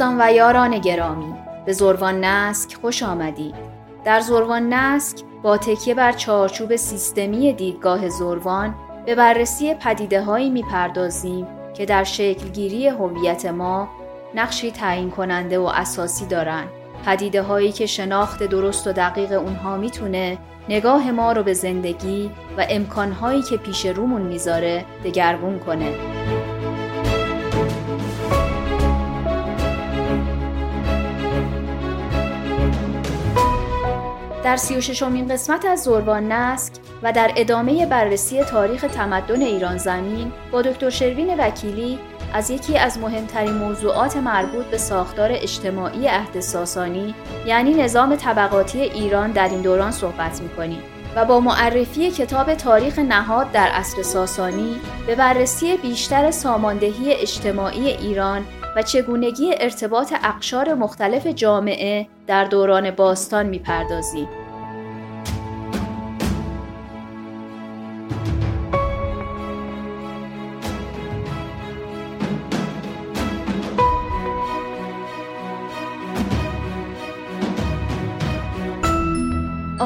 دوستان و یاران گرامی به زروان نسک خوش آمدید در زروان نسک با تکیه بر چارچوب سیستمی دیدگاه زروان به بررسی پدیده هایی می پردازیم که در شکلگیری هویت ما نقشی تعیین کننده و اساسی دارند. پدیده هایی که شناخت درست و دقیق اونها می‌تونه نگاه ما رو به زندگی و امکانهایی که پیش رومون می‌ذاره دگرگون کنه. در و ششمین قسمت از زربان نسک و در ادامه بررسی تاریخ تمدن ایران زمین با دکتر شروین وکیلی از یکی از مهمترین موضوعات مربوط به ساختار اجتماعی عهد ساسانی یعنی نظام طبقاتی ایران در این دوران صحبت می‌کنیم و با معرفی کتاب تاریخ نهاد در عصر ساسانی به بررسی بیشتر ساماندهی اجتماعی ایران و چگونگی ارتباط اقشار مختلف جامعه در دوران باستان می‌پردازیم.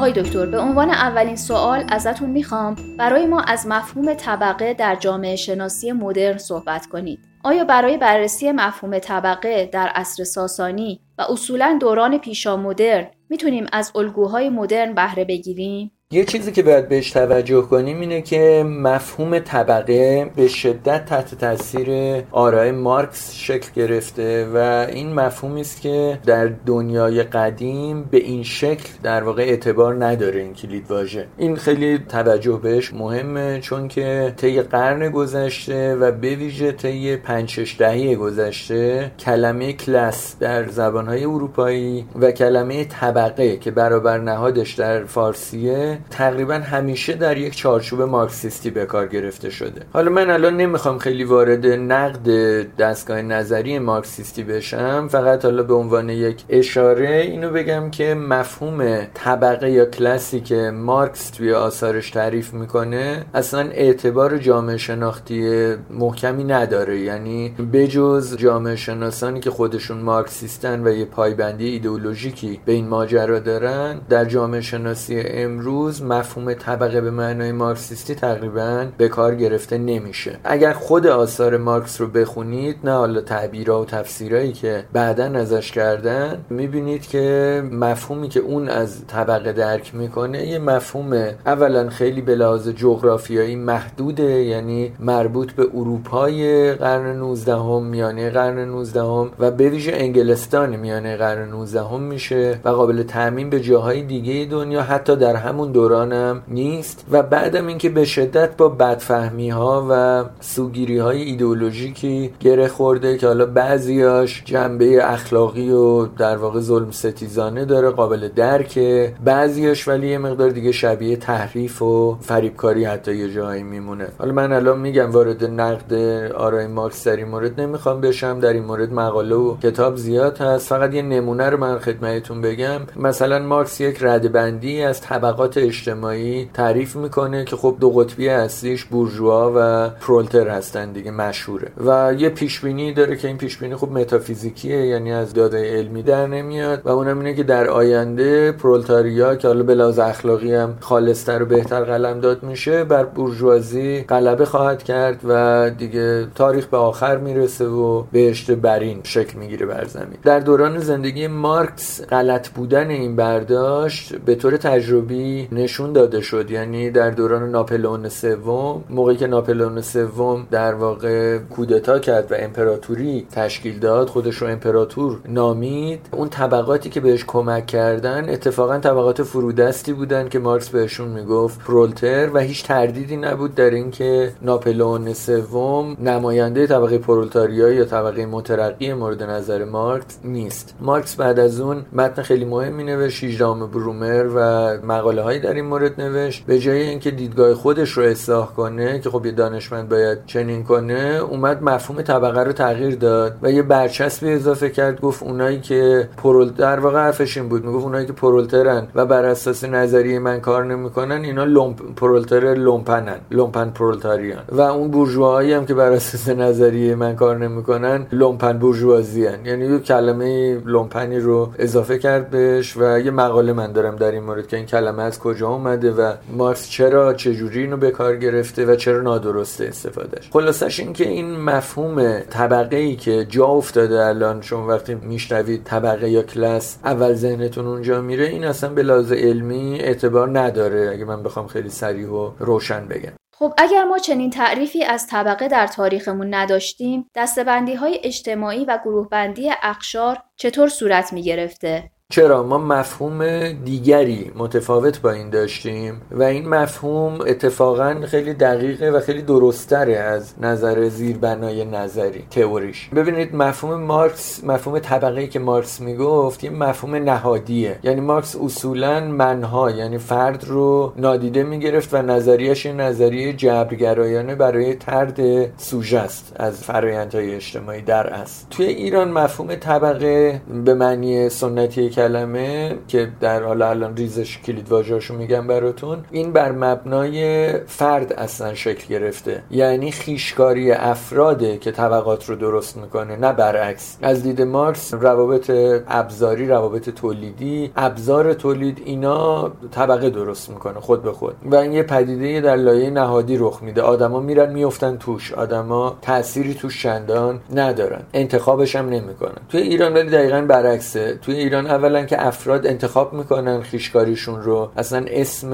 آقای دکتر به عنوان اولین سوال ازتون می‌خوام برای ما از مفهوم طبقه در جامعه شناسی مدرن صحبت کنید. آیا برای بررسی مفهوم طبقه در عصر ساسانی و اصولا دوران پیشا مدرن می‌تونیم از الگوهای مدرن بهره بگیریم؟ یه چیزی که باید بهش توجه کنیم اینه که مفهوم طبقه به شدت تحت تاثیر آرای مارکس شکل گرفته و این مفهومی است که در دنیای قدیم به این شکل در واقع اعتبار نداره این کلید واژه. این خیلی توجه بهش مهمه چون که طی قرن گذشته و به ویژه طی 5 6 دهه گذشته کلمه کلاس در زبانهای اروپایی و کلمه طبقه که برابر نهادش در فارسیه تقریبا همیشه در یک چارچوب مارکسیستی به کار گرفته شده. حالا من الان نمی‌خوام خیلی وارد نقد دستگاه نظری مارکسیستی بشم فقط حالا به عنوان یک اشاره اینو بگم که مفهوم طبقه یا کلاسی که مارکس توی آثارش تعریف می‌کنه اصلا اعتبار جامعه شناختی محکمی نداره. یعنی بجز جامعه شناسانی که خودشون مارکسیستن و یه پایبندی ایدئولوژیکی به این ماجرا دارن در جامعه شناسی امروز امروز مفهوم طبقه به معنای مارکسیستی تقریبا به کار گرفته نمیشه. اگر خود آثار مارکس رو بخونید نه حالا تعبیرها و تفسیرهایی که بعدا ازش کردن می‌بینید که مفهومی که اون از طبقه درک می‌کنه یه مفهوم اولا خیلی به لحاظ جغرافیایی محدوده یعنی مربوط به اروپای قرن 19 هم میانه قرن 19 هم و به ویژه انگلستان میانه قرن 19 هم میشه و قابل تعمین به جاهای دیگه دنیا حتی در همون دورانم نیست و بعدم اینکه به شدت با بدفهمی ها و سوگیری های ایدئولوژیکی گره خورده که حالا بعضیاش جنبه اخلاقی و در واقع ظلم ستیزانه داره قابل درکه. بعضیاش ولی یه مقدار دیگه شبیه تحریف و فریبکاری حتی یه جایی میمونه. حالا من الان میگم وارد نقد آرای مارکس در این مورد نمی‌خوام بشم. در این مورد مقاله و کتاب زیاد هست. فقط یه نمونه رو من خدمتتون بگم. مثلا مارکس یک ردبندی از طبقات اجتماعی تعریف می‌کنه که خب دو قطبی اصلیش بورژوا و پرولتر هستن دیگه مشهوره. و یه پیش بینی داره که این پیش بینی خب متافیزیکیه یعنی از داده علمی در نمیاد و اونم اینه که در آینده پرولتاریا که حالا به لحاظ اخلاقی هم خالصتر و بهتر قلم داد میشه بر بورژوازی غلبه خواهد کرد و دیگه تاریخ به آخر می‌رسه و بهشت برین شکل می‌گیره بر زمین. در دوران زندگی مارکس غلط بودن این برداشت به طور تجربی نشون داده شد. یعنی در دوران ناپلئون سوم موقعی که ناپلئون سوم در واقع کودتا کرد و امپراتوری تشکیل داد خودش رو امپراتور نامید. اون طبقاتی که بهش کمک کردن اتفاقا طبقات فرودستی بودن که مارکس بهشون می‌گفت پرولتر و هیچ تردیدی نبود در اینکه ناپلئون سوم نماینده طبقه پرولتاریا یا طبقه مترقی مورد نظر مارکس نیست. مارکس بعد از اون متن خیلی مهمی نوشت 18 برومر و مقاله های در این مورد نوشت به جای اینکه دیدگاه خودش رو اصلاح کنه که خب یه دانشمند باید چنین کنه اومد مفهوم طبقه رو تغییر داد و یه برچسبی اضافه کرد گفت اونایی که پرول در واقع حرفش این بود می‌گفت اونایی که پرولترن و بر اساس نظریه من کار نمی‌کنن اینا لومپ پرولتر لومپنن لومپن پرولتاریان. و اون بورژوایی هم که بر اساس نظریه من کار نمی‌کنن لومپن بورژوازی یعنی یه کلمه لومپنی رو اضافه کرد بهش و یه مقاله من دارم در این مورد که این کلمه از کجا اومده و مارکس چرا چجوری اینو به کار گرفته و چرا نادرسته استفادهش خلاصش این که این مفهوم طبقه ای که جا افتاده الان شما وقتی میشنوید طبقه یا کلاس اول ذهنتون اونجا میره این اصلا به لحاظ علمی اعتبار نداره اگه من بخوام خیلی سریع و روشن بگم خب اگر ما چنین تعریفی از طبقه در تاریخمون نداشتیم دستبندی های اجتماعی و گروه بندی اقشار چطور صورت می گرفته؟ چرا؟ ما مفهوم دیگری متفاوت با این داشتیم و این مفهوم اتفاقا خیلی دقیقه و خیلی درستره از نظر زیربنای نظری تئوریش. ببینید مفهوم مارکس مفهوم طبقه که مارکس می‌گفت یه مفهوم نهادیه. یعنی مارکس اصولا منها یعنی فرد رو نادیده می‌گرفت و نظریش نظریه جبرگرایانه برای ترد سوژه است از فرایندهای اجتماعی در است توی ایران مفهوم طبقه به معنی سنتی کلمه که در حال الان ریزش کلید واژه‌اشو میگم براتون این بر مبنای فرد اصلا شکل گرفته. یعنی خیشکاری افراده که طبقات رو درست می‌کنه نه برعکس. از دید مارکس روابط ابزاری روابط تولیدی ابزار تولید اینا طبقه درست می‌کنه خود به خود. و این یه پدیده در لایه نهادی رخ میده. آدما میرن میفتن توش. آدما تأثیری توش چندان ندارن. انتخابش هم نمی‌کنن. توی ایران ولی دقیقا برعکسه. توی ایران اولا که افراد انتخاب می‌کنن خیشکاریشون رو. اصلا اسم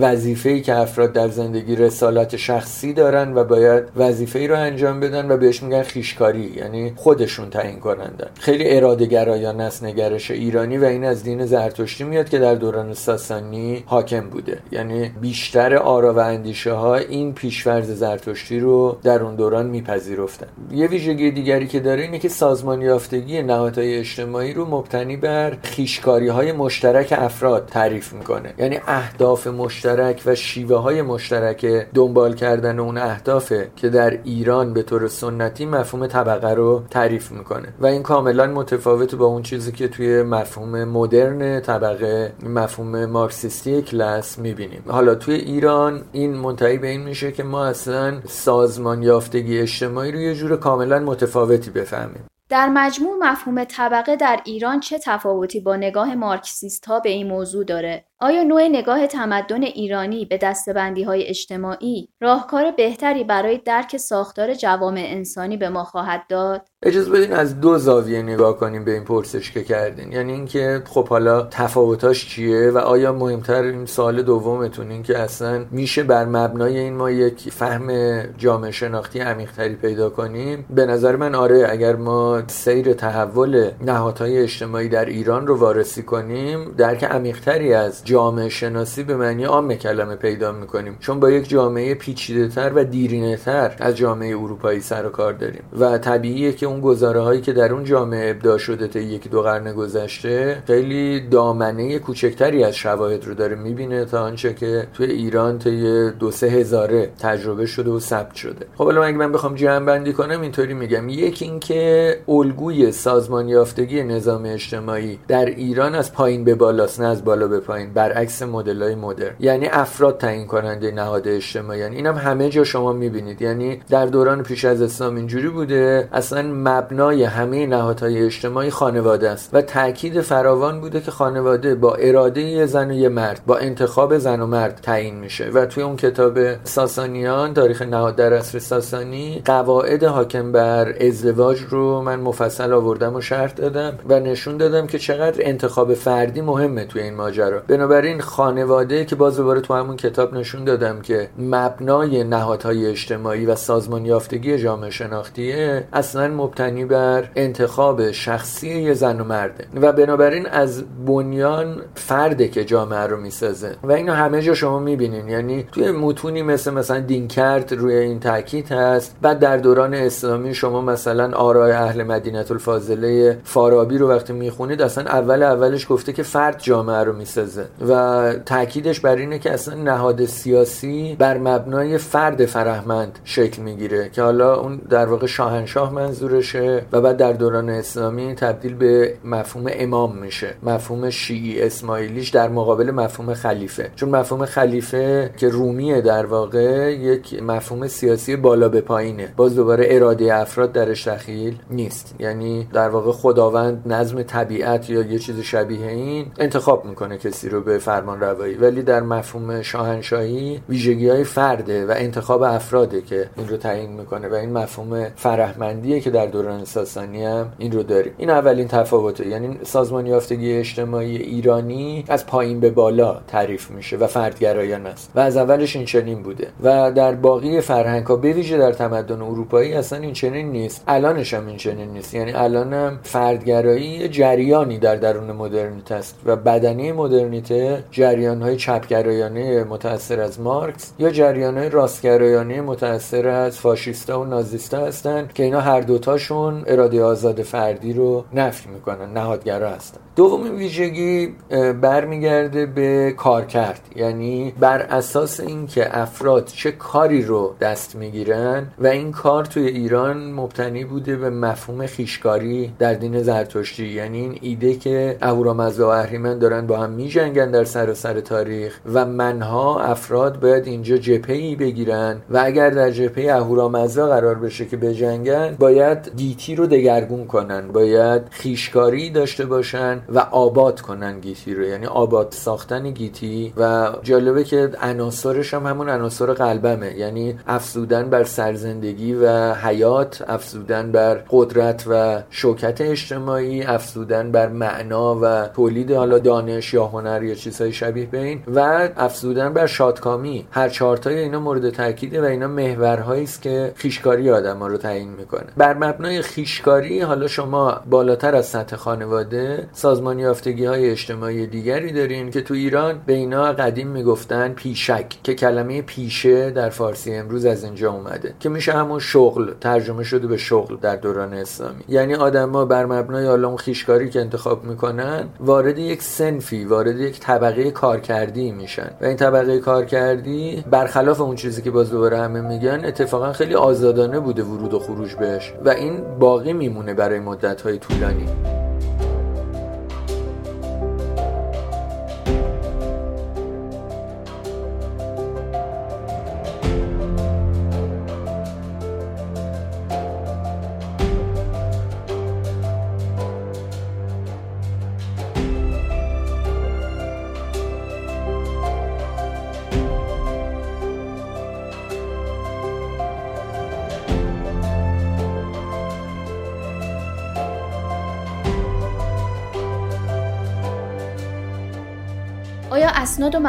وظیفه‌ای که افراد در زندگی رسالت شخصی دارن و باید وظیفه رو انجام بدن و بهش میگن خیشکاری یعنی خودشون تعیین کنندن. خیلی اراده گرایانه است نگرش ایرانی و این از دین زرتشتی میاد که در دوران ساسانی حاکم بوده. یعنی بیشتر آرا و اندیشه ها این پیشورز زرتشتی رو در اون دوران میپذیرفتن. یه ویژگی دیگری که داره اینه که سازمان یافتگی نهادهای اجتماعی رو مبتنی بر خیشکاری های مشترک افراد تعریف می‌کنه. یعنی اهداف مشترک و شیوه های مشترک دنبال کردن اون اهدافه که در ایران به طور سنتی مفهوم طبقه رو تعریف می‌کنه. و این کاملا متفاوت با اون چیزی که توی مفهوم مدرن طبقه مفهوم مارکسیستی کلاس می‌بینیم. حالا توی ایران این منتهی به این میشه که ما اصلا سازمان یافتگی اجتماعی رو یه جور کاملا متفاوتی بفهمیم. در مجموع مفهوم طبقه در ایران چه تفاوتی با نگاه مارکسیست ها به این موضوع داره؟ آیا نوع نگاه تمدن ایرانی به دستبندی های اجتماعی راهکار بهتری برای درک ساختار جوامع انسانی به ما خواهد داد؟ اجازه بدین از دو زاویه نگاه کنیم به این پرسش که کردین یعنی اینکه خب حالا تفاوتاش چیه و آیا مهمتر این سال دومتون این که اصلا میشه بر مبنای این ما یک فهم جامعه شناختی عمیقتری پیدا کنیم به نظر من آره اگر ما سیر تحول نهادهای اجتماعی در ایران رو وارسی کنیم درک عمیقتری از جامعه شناسی به معنی عام کلمه پیدا می‌کنیم. چون با یک جامعه پیچیده تر و دیرینه تر از جامعه اروپایی سر و کار داریم. و طبیعیه که اون گزاره هایی که در اون جامعه ابداع شده تا یکی دو قرن گذشته خیلی دامنه کوچکتری از شواهد رو داره می‌بینه تا آنچه که توی ایران طی دو سه هزاره تجربه شده و ثبت شده. خب حالا اگه من بخوام جمع بندی کنم اینطوری میگم. یکی اینکه الگوی سازمان یافتگی نظام اجتماعی در ایران از پایین به بالاست نه از بالا به پایین. برعکس مدل های مدرن. یعنی افراد تعیین کننده نهاد اجتماعی. یعنی اینم همه جا شما می‌بینید. یعنی در دوران پیش از اسلام اینجوری بوده اصلا مبنای همه نهادهای اجتماعی خانواده است. و تاکید فراوان بوده که خانواده با اراده زن و یه مرد با انتخاب زن و مرد تعیین میشه. و توی اون کتاب ساسانیان تاریخ نهاد در عصر ساسانی قواعد حاکم بر ازدواج رو من مفصل آوردم و شرط دادم و نشون دادم که چقدر انتخاب فردی مهمه توی این ماجرا. بنابراین خانواده که باز دوباره تو همون کتاب نشون دادم که مبنای نهادهای اجتماعی و سازمان یافتگی جامعه شناختیه اصلا مبتنی بر انتخاب شخصی یه زن و مرده. و بنابراین از بنیان فرده که جامعه رو می‌سازه. و اینو همه جا شما می‌بینین. یعنی توی متونی مثل مثلا دینکرد روی این تاکید هست. بعد در دوران اسلامی شما مثلا آرای اهل مدینه الفاضله فارابی رو وقتی می‌خونید اصلا اول اولش گفته که فرد جامعه رو می‌سازه. و تاکیدش بر اینه که اصلا نهاد سیاسی بر مبنای فرد فرهمند شکل می‌گیره که حالا اون در واقع شاهنشاه منظورشه و بعد در دوران اسلامی تبدیل به مفهوم امام میشه. مفهوم شیعی اسماعیلیش در مقابل مفهوم خلیفه. چون مفهوم خلیفه که رومیه در واقع یک مفهوم سیاسی بالا به پایینه. باز دوباره اراده افراد درش دخیل نیست. یعنی در واقع خداوند نظم طبیعت یا یه چیز شبیه این انتخاب می‌کنه کسی رو به فرمان روایی. ولی در مفهوم شاهنشاهی ویژگی های فرده و انتخاب افراده که این رو تعیین می‌کنه و این مفهوم فرهمندیه که در دوران ساسانی هم این رو داریم این اولین تفاوته. یعنی سازمان یافتگی اجتماعی ایرانی از پایین به بالا تعریف میشه و فردگرایان است و از اولش این چنین بوده. و در باقی فرهنگ ها به ویژه در تمدن اروپایی اصلا این چنین نیست. الانش هم این چنین نیست. یعنی الانم فردگرایی جریانی در درون مدرنیته است و بدنی مدرنیته جریان های چپگرایانه متأثر از مارکس یا جریان های راستگرایانه متأثر از فاشیستا و نازیستا هستند که اینا هر دوتاشون اراده آزاد فردی رو نفی می‌کنن نهادگرا هستن. دومین ویژگی برمیگرده به کارکرد یعنی بر اساس اینکه افراد چه کاری رو دست می‌گیرن و این کار توی ایران مبتنی بوده به مفهوم خیشکاری در دین زرتشتی. یعنی این ایده که اهورامزدا و اهریمن دارن با هم میجنگن در سر سر تاریخ و منها افراد باید اینجا جپهی بگیرن و اگر در جپه اهورامزدا قرار بشه که بجنگن باید گیتی رو دگرگون کنن باید خیشکاری داشته باشن و آباد کنن گیتی رو. یعنی آباد ساختن گیتی و جالبه که عناصرش هم همون عناصر قلبمه. یعنی افزودن بر سرزندگی و حیات افزودن بر قدرت و شوکت اجتماعی افزودن بر معنا و تولید حالا دانش یا هنر یا چیزهای شبیه به این و افزودن بر شادکامی. هر چهارتای اینا مورد تاکیده و اینا محورهایی است که خیشکاری آدم ها رو تعیین می‌کنه. بر مبنای خیشکاری حالا شما بالاتر از سطح خانواده سازمان یافتگی های اجتماعی دیگری دارین که تو ایران به اینا قدیم می‌گفتن پیشک که کلمه پیشه در فارسی امروز از اینجا اومده که میشه همون شغل ترجمه شده به شغل در دوران اسلامی. یعنی آدما بر مبنای حالا اون خیشکاری که انتخاب می‌کنن وارد یک سنفی وارد یک طبقه کارکردی میشن. و این طبقه کارکردی برخلاف اون چیزی که باز دوباره همه میگن اتفاقا خیلی آزادانه بوده ورود و خروج بهش. و این باقی میمونه برای مدت های طولانی.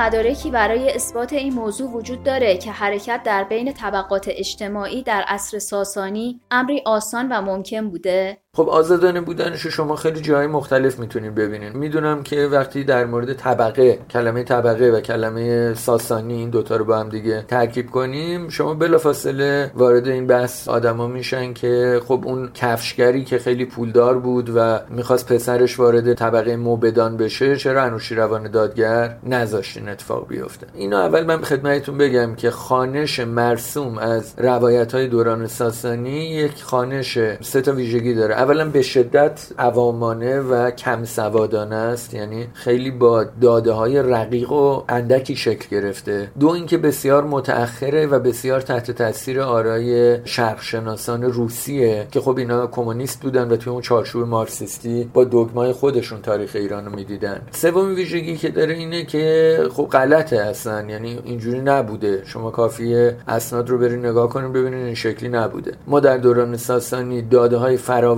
مدارکی برای اثبات این موضوع وجود داره که حرکت در بین طبقات اجتماعی در عصر ساسانی امری آسان و ممکن بوده؟ خب آزادانه بودنش رو شما خیلی جای مختلف می‌تونید ببینید. می‌دونم که وقتی در مورد طبقه کلمه طبقه و کلمه ساسانی این دوتا رو با هم دیگه ترکیب کنیم شما بلافاصله وارد این بحث آدما میشن که خب اون کفشگری که خیلی پولدار بود و می‌خواست پسرش وارد طبقه موبدان بشه چرا انوشیروان دادگر نذاشت این اتفاق بیفته؟ اینو اول من خدمتتون بگم که خانش مرسوم از روایت های دوران ساسانی یک خانش سه تا ویژگی داره. اولا به شدت عوامانه و کم سوادانه است یعنی خیلی با داده های رقیق و اندکی شکل گرفته. دو اینکه بسیار متأخره و بسیار تحت تاثیر آرای شرقشناسان روسیه که خب اینا کمونیست بودن و توی اون چارچوب مارکسیستی با دگمای خودشون تاریخ ایران رو می‌دیدن. سومین ویژگی که داره اینه که خب غلطه اصلا یعنی اینجوری نبوده. شما کافیه اسناد رو برین نگاه کنین ببینین این شکلی نبوده. ما در دوران ساسانی داده های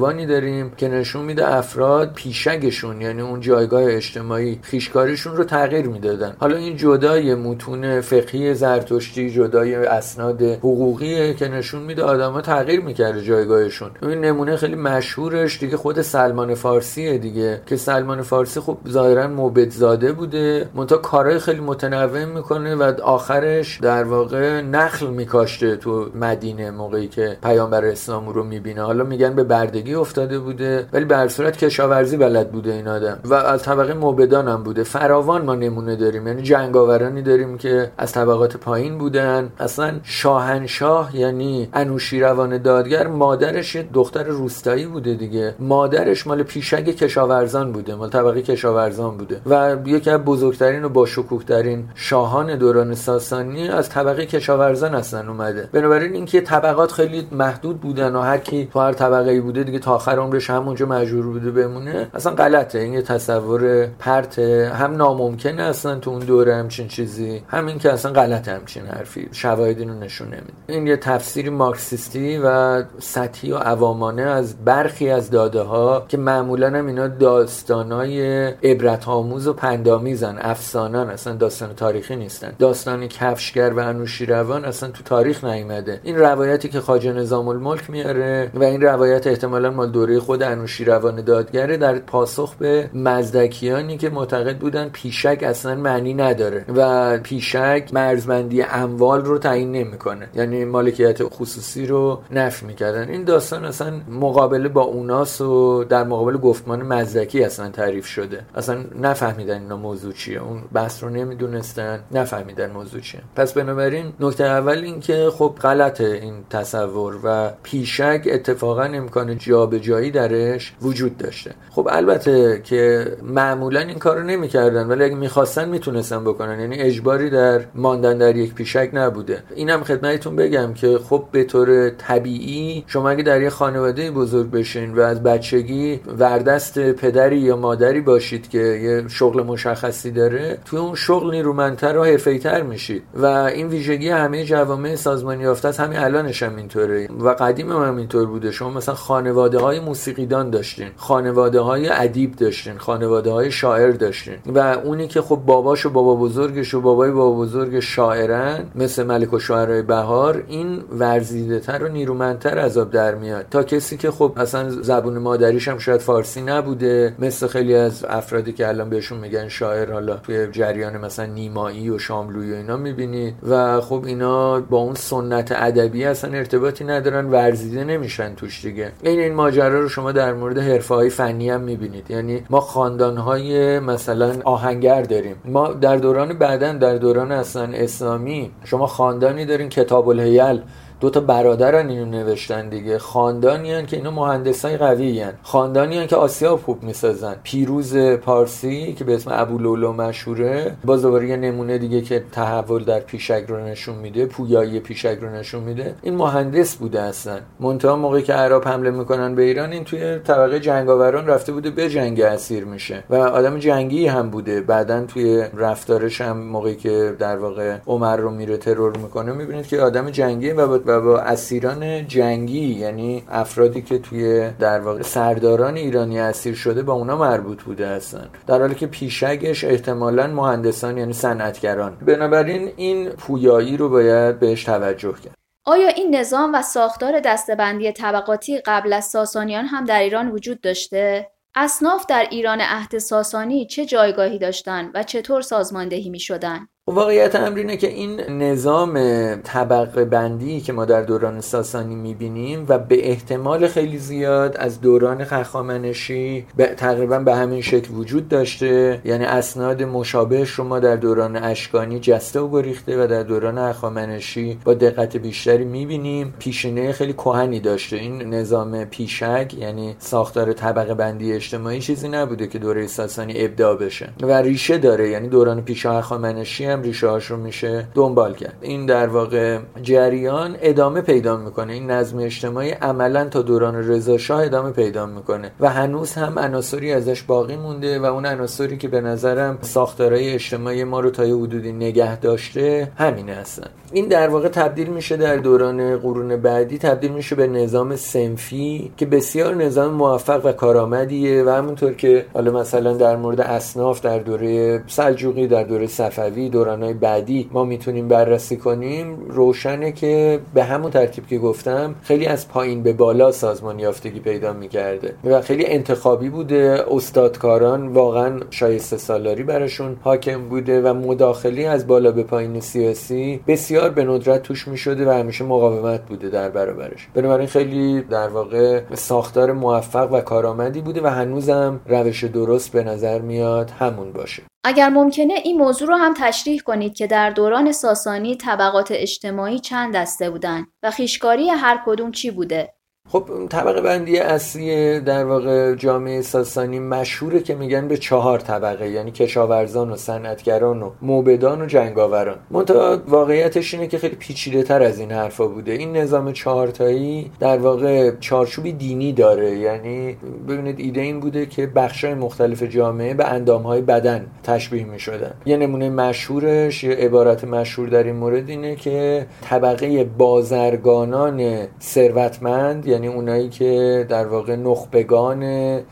فراوانی داریم که نشون میده افراد پیشگشون یعنی اون جایگاه اجتماعی خیشکاریشون رو تغییر می‌دادن. حالا این جدای متون فقهی زرتشتی جدای اسناد حقوقیه که نشون میده آدما تغییر می‌کرده جایگاهشون. این نمونه خیلی مشهورش دیگه خود سلمان فارسیه دیگه که سلمان فارسی خب ظاهرا موبدزاده بوده منتها کارهای خیلی متنوع می‌کنه و آخرش در واقع نخل میکاشته تو مدینه موقعی که پیامبر اسلام رو می‌بینه. حالا میگن به بردگی افتاده بوده ولی به صورت کشاورزی بلد بوده این آدم. و از طبقه موبدان هم بوده. فراوان ما نمونه داریم. یعنی جنگاورانی داریم که از طبقات پایین بودن. اصلا شاهنشاه یعنی انوشیروان دادگر مادرش دختر روستایی بوده دیگه. مادرش مال پیشگ کشاورزان بوده مال طبقه کشاورزان بوده. و یکی از بزرگترین و با ترین شاهان دوران ساسانی از طبقه کشاورزان هستن اومده. بنابراین اینکه طبقات خیلی محدود بودن و هر کی تو هر طبقه ای بوده دیگه تا آخر عمرش همونجا مجبور بوده بمونه اصلا غلطه. این یه تصور پرت هم ناممکنه اصلا تو اون دوره همچین چیزی. همین که اصلا غلط همچین حرفی. شواهدی رو نشون نمیده. این یه تفسیری مارکسیستی و سطحی و عوامانه از برخی از داده ها که معمولا هم اینا داستانای عبرت آموز و پندامیزن افسانن. اصلا داستان تاریخی نیستن. داستان کفشگر و انوشیروان اصلا تو تاریخ نیومده. این روایتی که خواجه نظام الملک میاره و این روایت احتمالا مال دوره خود انوشیروان دادگره در پاسخ به مزدکیانی که معتقد بودن پیشک اصلا معنی نداره و پیشک مرزبندی اموال رو تعیین نمی‌کنه. یعنی مالکیت خصوصی رو نفی می‌کردن. این داستان اصلا مقابله با اوناس و در مقابل گفتمان مزدکی اصلا تعریف شده. اصلا نفهمیدن اینا موضوع چیه. اون بحث رو نمی‌دونستن نفهمیدن موضوع چیه. پس بنابراین نکته اول این که خب غلطه این تصور و پیشک اتفاقا امکان جابجایی درش وجود داشته. خب البته که معمولا این کارو نمی‌کردن ولی اگه می‌خواستن می‌تونستن بکنن. یعنی اجباری در ماندن در یک پیشک نبوده. اینم خدمتتون بگم که خب به طور طبیعی شما اگه در یه خانواده بزرگ بشین و از بچگی وردست پدری یا مادری باشید که یه شغل مشخصی داره توی اون شغل نیرومندتر و حرفه‌ای‌تر میشید. و این ویژگی همه جوامع سازمانی یافته است. همین الانش هم اینطوره. و قدیم هم اینطور بوده. شما مثلا خانواده های موسیقیدان داشتین خانواده های ادیب داشتین خانواده های شاعر داشتین و اونی که خب باباش و بابا بزرگش و بابای بابا بزرگ شاعرن مثل ملک و شاعرای بهار این ورزیده تر و نیرومندتر عذاب در میاد. تا کسی که خب اصلا زبون مادریش هم شاید فارسی نبوده مثل خیلی از افرادی که الان بهشون میگن شاعر حالا توی جریان مثلا نیمایی و شاملوی و اینا می‌بینید و خب اینا با اون سنت ادبی اصلا ارتباطی ندارن ورزیده نمیشن توش دیگه. این این ماجرا رو شما در مورد حرفه های فنی هم می‌بینید. یعنی ما خاندان های مثلا آهنگر داریم. ما در دوران بعدن در دوران اصلا اسلامی شما خاندانی دارین کتاب الهیل دو تا برادرن اینو نوشتن دیگه. خاندانی که اینا مهندسای قوی هن. خاندانی که آسیاب خوب می‌سازن. پیروز پارسی که به اسم ابو لولو مشهوره باز دوباره یه نمونه دیگه که تحول در پیشک رو نشون میده پویایی پیشک رو نشون میده. این مهندس بوده اصلا. منتها موقعی که عرب حمله می‌کنن به ایران این توی طبقه جنگاوران رفته بوده به جنگ اسیر میشه. و آدم جنگی هم بوده. بعدا توی رفتارش هم موقعی که در واقع عمر رو میره ترور می‌کنه می‌بینید که آدم جنگی و و با اسیران جنگی یعنی افرادی که توی در واقع سرداران ایرانی اسیر شده با اونا مربوط بوده هستن در حالی که پیشگش احتمالا مهندسان یعنی صنعتگران بنابراین این پویایی رو باید بهش توجه کرد آیا این نظام و ساختار دستبندی طبقاتی قبل از ساسانیان هم در ایران وجود داشته؟ اصناف در ایران عهد ساسانی چه جایگاهی داشتند و چطور سازماندهی می شدن؟ واقعیت امر اینه که این نظام طبقه بندی که ما در دوران ساسانی می‌بینیم و به احتمال خیلی زیاد از دوران خخامنشی تقریبا به همین شکل وجود داشته. یعنی اسناد مشابهش رو ما در دوران اشکانی جسته و گریخته و در دوران هخامنشی با دقت بیشتری می‌بینیم. پیشینه خیلی کهنی داشته. این نظام پیشک یعنی ساختار طبقه بندی اجتماعی چیزی نبوده که دوره ساسانی ابداع بشه. و ریشه داره یعنی دوران پیش هخامنشی ریشه رو میشه دنبال کرد. این در واقع جریان ادامه پیدا می‌کنه. این نظم اجتماعی عملا تا دوران رضا شاه ادامه پیدا می‌کنه و هنوز هم عناصری ازش باقی مونده و اون عناصری که به نظرم ساختارهای اجتماعی ما رو تا یه حدودی نگه داشته همینه هستن. این در واقع تبدیل میشه در دوران قرون بعدی تبدیل میشه به نظام سنفی که بسیار نظام موفق و کارآمدیه و همونطور که حالا مثلا در مورد اصناف در دوره سلجوقی در دوره صفوی دوران دورانهای بعدی ما می‌تونیم بررسی کنیم روشنه که به همون ترتیب که گفتم خیلی از پایین به بالا سازمان یافتگی پیدا می‌کرده و خیلی انتخابی بوده. استادکاران واقعا شایسته سالاری براشون حاکم بوده و مداخلی از بالا به پایین سیاسی بسیار به ندرت توش می‌شده و همیشه مقاومت بوده در برابرش. بنابراین خیلی در واقع ساختار موفق و کارآمدی بوده و هنوزم روش درست به نظر میاد همون باشه. اگر ممکنه این موضوع رو هم تشریح کنید که در دوران ساسانی طبقات اجتماعی چند دسته بودند و خیشکاری هر کدوم چی بوده. خب طبقه بندی اصلی در واقع جامعه ساسانی مشهوره که میگن به چهار طبقه یعنی کشاورزان و صنعتگران و موبدان و جنگاوران. منتها واقعیتش اینه که خیلی پیچیده تر از این حرفا بوده. این نظام چهارتایی در واقع چارچوبی دینی داره. یعنی ببینید ایده این بوده که بخشای مختلف جامعه به اندامهای بدن تشبیه می‌شدن. یه نمونه مشهورش یه عبارت مشهور در این مورد اینه که طبقه بازرگانان ثروتمند یعنی اونایی که در واقع نخبگان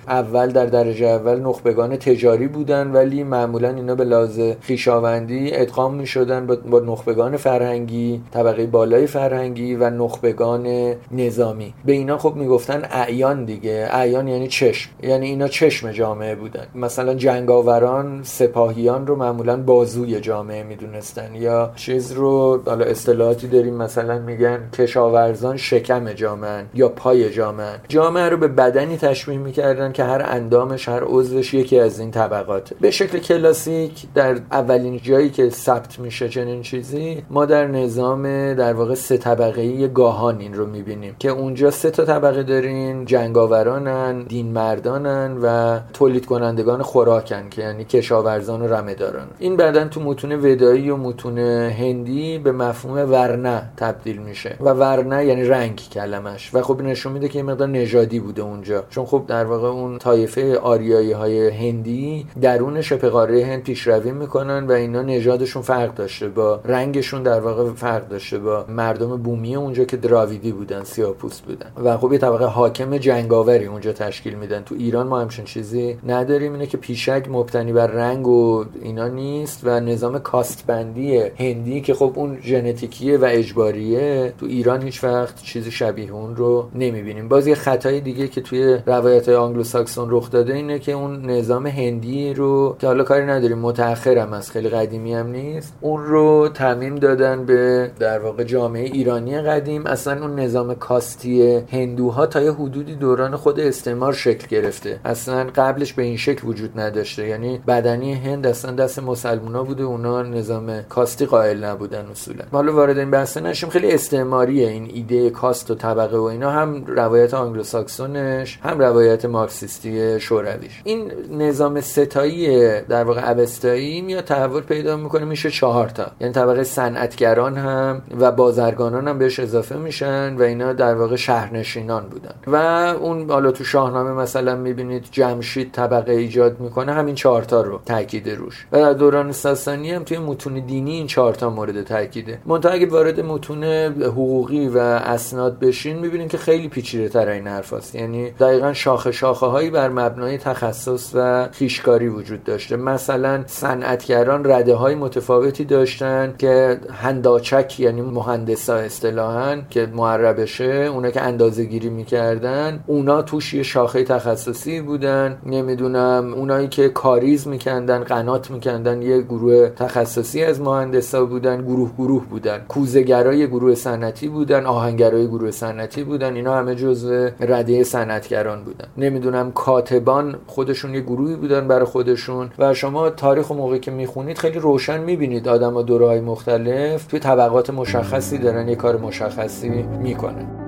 اول در درجه اول نخبگان تجاری بودن ولی معمولا اینا به لحاظ خیشاوندی ادغام می شدن با نخبگان فرهنگی طبقه بالای فرهنگی و نخبگان نظامی. به اینا خب می‌گفتن اعیان دیگه. اعیان یعنی چشم. یعنی اینا چشم جامعه بودن. مثلا جنگاوران سپاهیان رو معمولا بازوی جامعه می‌دونستن. یا چیز رو حالا اصطلاحاتی داریم مثلا میگن کشاورزان شکم جامعه یا پای جامعه. جامعه رو به بدنی تشبیه می‌کردن که هر اندامش هر عضوش یکی از این طبقات. به شکل کلاسیک در اولین جایی که ثبت میشه چنین چیزی ما در نظام در واقع سه طبقه ای گاهان این رو می‌بینیم که اونجا سه تا طبقه دارین جنگاورانن دین مردانن و تولید کنندگان خوراکن که یعنی کشاورزان و رمهداران. این بعدا تو متون ودایی و متون هندی به مفهوم ورنه تبدیل میشه و ورنه یعنی رنگ کلمش. و خب نشون میده که یه مقدار نژادی بوده اونجا. چون خب در واقع اون طایفه آریایی های هندی درون شبه قاره هند پیشروی می‌کنن و اینا نژادشون فرق داشته با رنگشون در واقع فرق داشته با مردم بومی اونجا که دراویدی بودن سیاپوست بودن. و خب یه طبقه حاکم جنگاوری اونجا تشکیل میدن. تو ایران ما همچین چیزی نداریم. اینه که پیشک مبتنی بر رنگ و اینا نیست و نظام کاستبندی هندی که خب اون ژنتیکیه و اجباریه تو ایران هیچ وقت چیزی شبیه اون رو نمی‌بینیم. باز یه خطای دیگه که توی روایت آنگلو ساکسون رخ داده اینه که اون نظام هندی رو که حالا کاری نداریم متأخرم از خیلی قدیمی هم نیست اون رو تعمیم دادن به در واقع جامعه ایرانی قدیم. اصلا اون نظام کاستی هندوها تا یه حدودی دوران خود استعمار شکل گرفته. اصلا قبلش به این شکل وجود نداشته. یعنی بدنه‌ی هند اصلا دست مسلمونا بوده اونا نظام کاستی قائل نبودن اصولا. حالا وارد این بحث نشیم. خیلی استعماریه این ایده کاست و طبقه و اینا. هم روایت آنگلوساکسونش هم روایت مارکسیستی شورویش. این نظام سه‌تایی در واقع اوستایی میاد تحول پیدا می‌کنه میشه چهار تا. یعنی طبقه صنعتگران هم و بازرگانان هم بهش اضافه میشن و اینا در واقع شهرنشینان بودن. و اون حالا تو شاهنامه مثلا می‌بینید جمشید طبقه ایجاد می‌کنه همین چهار تا رو تاکید روش. و در دوران ساسانی هم توی متون دینی این چهار تا مورد تاکیده منتها اگه وارد متون حقوقی و اسناد بشین می‌بینید که خیلی پیچیده تر این حرف یعنی دقیقا شاخه شاخه هایی بر مبنای تخصص و خیشکاری وجود داشته. مثلا صنعتگران رده های متفاوتی داشتن که هنداچک یعنی مهندسا اصطلاحا که معربشه اونا که اندازه گیری می‌کردن اونا توش یه شاخه تخصصی بودن. نمی‌دونم اونایی که کاریز میکندن قنات میکندن یه گروه تخصصی از مهندسا بودن گروه گروه بودن. کوزگرای گروه صنعتی بودن آهنگرای گروه صنعتی بودن. اینا همه جزء رده صنعتگران بودن. نمی‌دونم کاتبان خودشون یه گروهی بودن برای خودشون و شما تاریخ و موقعی که می‌خونید خیلی روشن می‌بینید آدم ها دورهای مختلف توی طبقات مشخصی دارن یه کار مشخصی می‌کنن.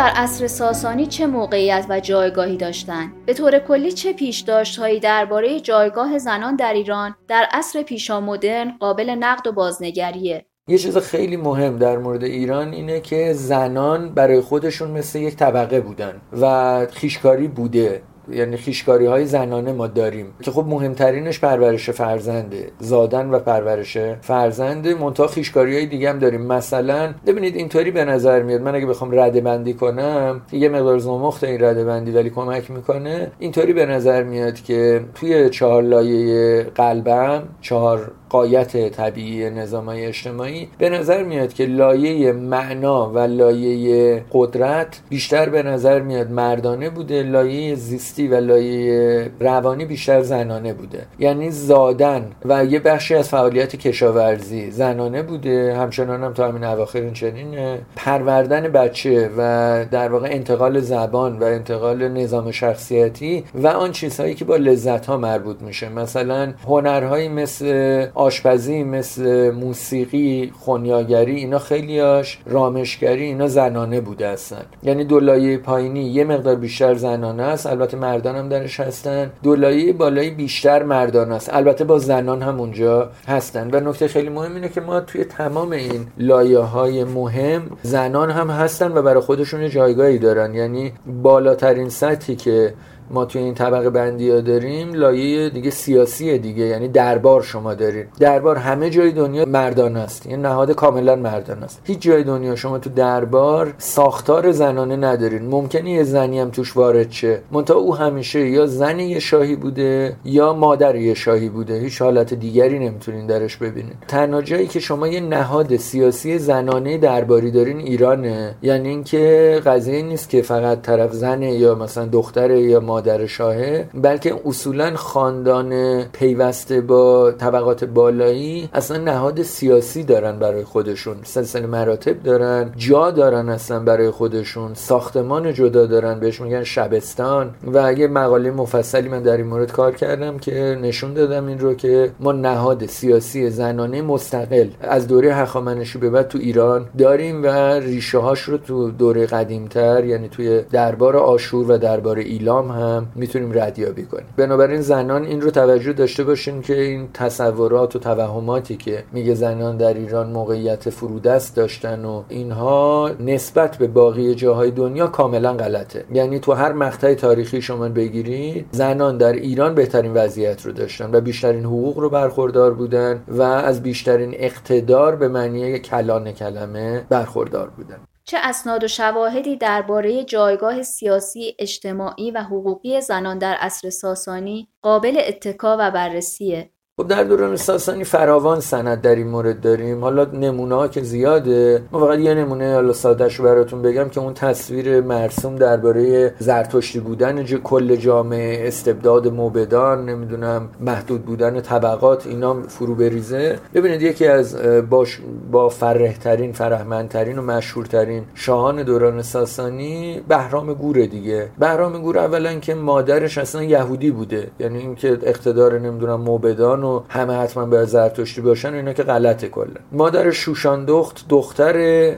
در عصر ساسانی چه موقعیت و جایگاهی داشتند؟ به طور کلی چه پیشداشتهایی درباره جایگاه زنان در ایران در عصر پیشامدرن قابل نقد و بازنگریه؟ یه چیز خیلی مهم در مورد ایران اینه که زنان برای خودشون مثل یک طبقه بودن و خیشکاری بوده یعنی خیشکاری های زنانه ما داریم. که خب مهمترینش پرورش فرزنده. زادن و پرورش فرزنده منتها خیشکاری های دیگه هم داریم. مثلا ببینید اینطوری به نظر میاد. من اگه بخوام رده بندی کنم یه مقدار زمخت این رده بندی ولی کمک می‌کنه. اینطوری به نظر میاد که توی چهار لایه قلبم چهار قایت طبیعی نظام اجتماعی به نظر میاد که لایه معنا و لایه قدرت بیشتر به نظر میاد مردانه بوده لایه زیستی و لایه روانی بیشتر زنانه بوده. یعنی زادن و یه بخشی از فعالیت کشاورزی زنانه بوده همچنان هم تا همین اواخر این چنینه. پروردن بچه و در واقع انتقال زبان و انتقال نظام شخصیتی و آن چیزهایی که با لذت ها مربوط میشه. مثلا هنرهایی مثل آشپزی مثل موسیقی خونیاگری اینا خیلیاش رامشگری اینا زنانه بوده هستن. یعنی دولایه پایینی یه مقدار بیشتر زنانه است. البته مردان هم درش هستن. دولایه بالایی بیشتر مردان است. البته با زنان هم اونجا هستن. و نکته خیلی مهم اینه که ما توی تمام این لایه های مهم زنان هم هستن و برای خودشون جایگاهی دارن. یعنی بالاترین سطحی که ما توی این طبقه بندی ها داریم لایه دیگه سیاسی دیگه یعنی دربار شما دارید. دربار همه جای دنیا مردان است. یعنی نهاد کاملا مردان است. هیچ جای دنیا شما تو دربار ساختار زنانه ندارین ممکنه یه زنی هم توش وارد شه. منتها او همیشه یا زن یه شاهی بوده یا مادر یه شاهی بوده. هیچ حالت دیگری نمی‌تونین درش ببینین. تنها جایی که شما یه نهاد سیاسی زنانه درباری دارین ایرانه. یعنی اینکه قضیه نیست که فقط طرف زنه یا مثلا دختره یا مادر شاهه بلکه اصولا خاندان پیوسته با طبقات بالایی اصلا نهاد سیاسی دارن برای خودشون. سلسله مراتب دارن جا دارن اصلا برای خودشون. ساختمان جدا دارن بهش میگن شبستان. و اگه مقاله مفصلی من در این مورد کار کردم که نشون دادم این رو که ما نهاد سیاسی زنانه مستقل از دوره هخامنشی به بعد تو ایران داریم و ریشه هاش رو تو دوره قدیمتر یعنی توی دربار آشور و دربار ایلام هم می‌تونیم ردیابی کنیم. بنابراین زنان این رو توجه داشته باشین که این تصورات و توهماتی که میگه زنان در ایران موقعیت فرودست داشتن و اینها نسبت به باقی جاهای دنیا کاملا غلطه. یعنی تو هر مقطع تاریخی شما بگیرید زنان در ایران بهترین وضعیت رو داشتن و بیشترین حقوق رو برخوردار بودن و از بیشترین اقتدار به معنی کلان کلمه برخوردار بودن. چه اسناد و شواهدی درباره جایگاه سیاسی، اجتماعی و حقوقی زنان در عصر ساسانی قابل اتکا و بررسیه؟ خب در دوران ساسانی فراوان سند در این مورد داریم. حالا نمونه ها که زیاده. ما فقط یه نمونه حالا سادهش براتون بگم که اون تصویر مرسوم درباره زرتشتی بودن کل جامعه استبداد موبدان نمی‌دونم محدود بودن طبقات اینا فرو بریزه. ببینید یکی از باش با فرهترین فرهمندترین و مشهورترین شاهان دوران ساسانی بهرام گوره دیگه. بهرام گور اولا که مادرش اصلا یهودی بوده. یعنی اینکه اقتدار نمی‌دونم موبدان و همه حتما به زرتشتی باشن اینا که غلطه کلا. مادر شوشان دخت دختر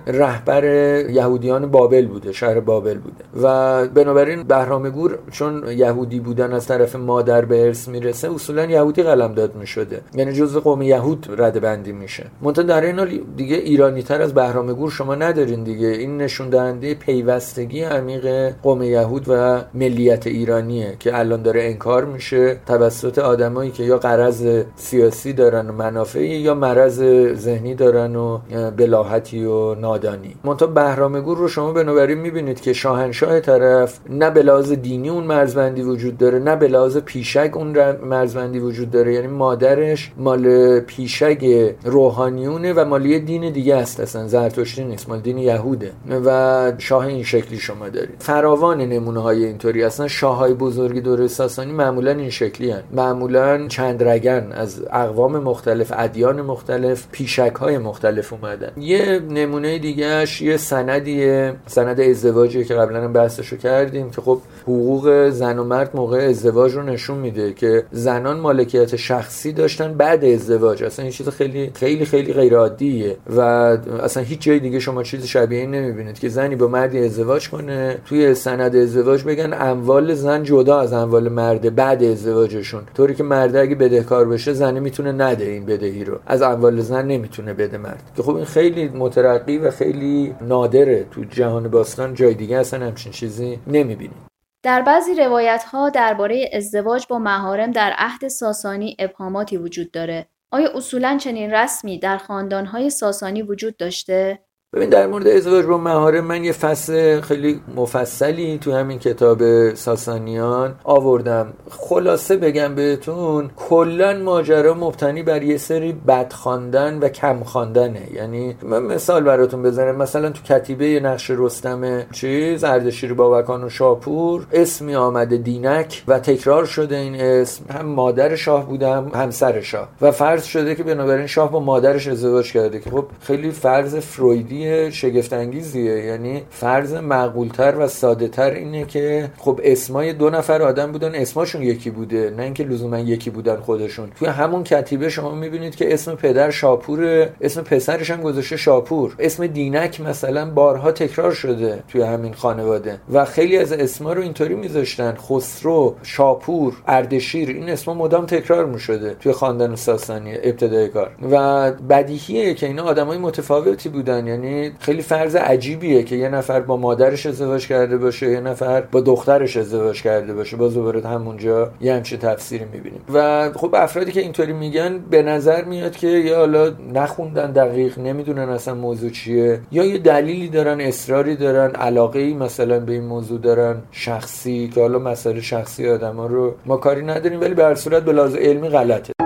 رهبر یهودیان بابل بوده شهر بابل بوده. و بنابراین بهرام گور چون یهودی بودن از طرف مادر به ارث می‌رسه اصولا یهودی قلم داد می‌شده. یعنی جزء قوم یهود رده بندی میشه. منتها در این حال دیگه ایرانی تر از بهرام گور شما ندارین دیگه. این نشون دهنده پیوستگی عمیق قوم یهود و ملیت ایرانیه که الان داره انکار میشه توسط آدمایی که یا قرض سیاسی دارن و منافعی یا مرض ذهنی دارن و بلاحتی و نادانی. منتها بهرام گور رو شما بنابراین می‌بینید که شاهنشاه طرف نه به لحاظ دینی اون مرزبندی وجود داره نه به لحاظ پیشگ اون مرزبندی وجود داره. یعنی مادرش مال پیشگ روحانیونه و مالی دین دیگه است اصلا زرتشتی نیست مال دین یهوده و شاه این شکلی شما دارید. فراوان نمونه های اینطوری اصلا شاه های بزرگی دوره ساسانی معمولا این شکلی هن. معمولا چند رگن از اقوام مختلف ادیان مختلف پیشک های مختلف اومدن. یه نمونه دیگهش یه سندیه سند ازدواجی که قبلا هم بحثشو کردیم که خب حقوق زن و مرد موقع ازدواج رو نشون میده که زنان مالکیت شخصی داشتن بعد ازدواج. اصلا این چیز خیلی خیلی خیلی غیر عادیه و اصلا هیچ جای دیگه شما چیز شبیه این نمی‌بینید که زنی با مردی ازدواج کنه توی سند ازدواج بگن اموال زن جدا از اموال مرد بعد ازدواجشون. طوری که مرد اگه بدهکار بشه زنه می‌تونه نده این بدهی رو. از اموال زن نمی‌تونه بده مرد. که خب این خیلی مترقی و خیلی نادره تو جهان باستان جای دیگه اصلا همچین چیزی نمی‌بینیم. در بعضی روایت ها درباره ازدواج با مهارم در عهد ساسانی ابهاماتی وجود داره. آیا اصولا چنین رسمی در خاندانهای ساسانی وجود داشته؟ ببین در مورد ازدواج با مهاره من یه فصل خیلی مفصلی تو همین کتاب ساسانیان آوردم. خلاصه بگم بهتون کلا ماجرا مبتنی بر یه سری بد خواندن و کم خواندنه یعنی من مثال براتون بزنم. مثلا تو کتیبه نقش رستم چیز اردشیر بابکان و شاپور اسمی آمده دینک و تکرار شده این اسم. هم مادر شاه بودم هم همسر شاه. و فرض شده که بنابراین شاه با مادرش ازدواج کرده که خب خیلی فرض فرویدی شگفت انگیزیه یعنی فرض معقولتر و ساده تر اینه که خب اسمای دو نفر آدم بودن اسماشون یکی بوده نه اینکه لزوما یکی بودن خودشون. توی همون کتیبه شما می‌بینید که اسم پدر شاپور اسم پسرش هم گذاشته شاپور. اسم دینک مثلا بارها تکرار شده توی همین خانواده و خیلی از اسما رو اینطوری میذاشتن. خسرو شاپور اردشیر این اسما مدام تکرار می‌شده توی خاندان ساسانی ابتدای کار. و بدیهیه که اینا آدمای متفاوتی بودن. یعنی خیلی فرض عجیبیه که یه نفر با مادرش ازدواج کرده باشه یه نفر با دخترش ازدواج کرده باشه. باز دوباره همونجا یه همچین تفسیری می‌بینیم. و خب افرادی که اینطوری میگن به نظر میاد که یا حالا نخوندن دقیق نمی‌دونن اصلا موضوع چیه یا یه دلیلی دارن اصراری دارن علاقه ای مثلا به این موضوع دارن شخصی که حالا مسائل شخصی آدما رو ما کاری نداریم ولی به هر صورت به علمی غلطه.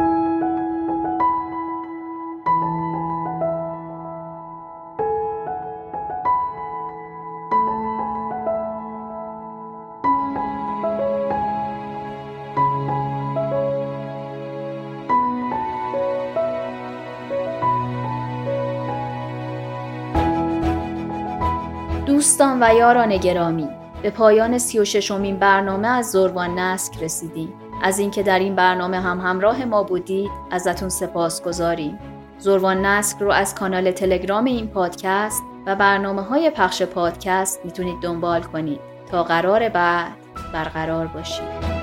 دوستان و یاران گرامی به پایان سی و ششمین برنامه از زروان نسک رسیدیم. از اینکه در این برنامه هم همراه ما بودید ازتون سپاس گذاریم. زروان نسک رو از کانال تلگرام این پادکست و برنامه های پخش پادکست می‌تونید دنبال کنید. تا قرار بعد برقرار باشید.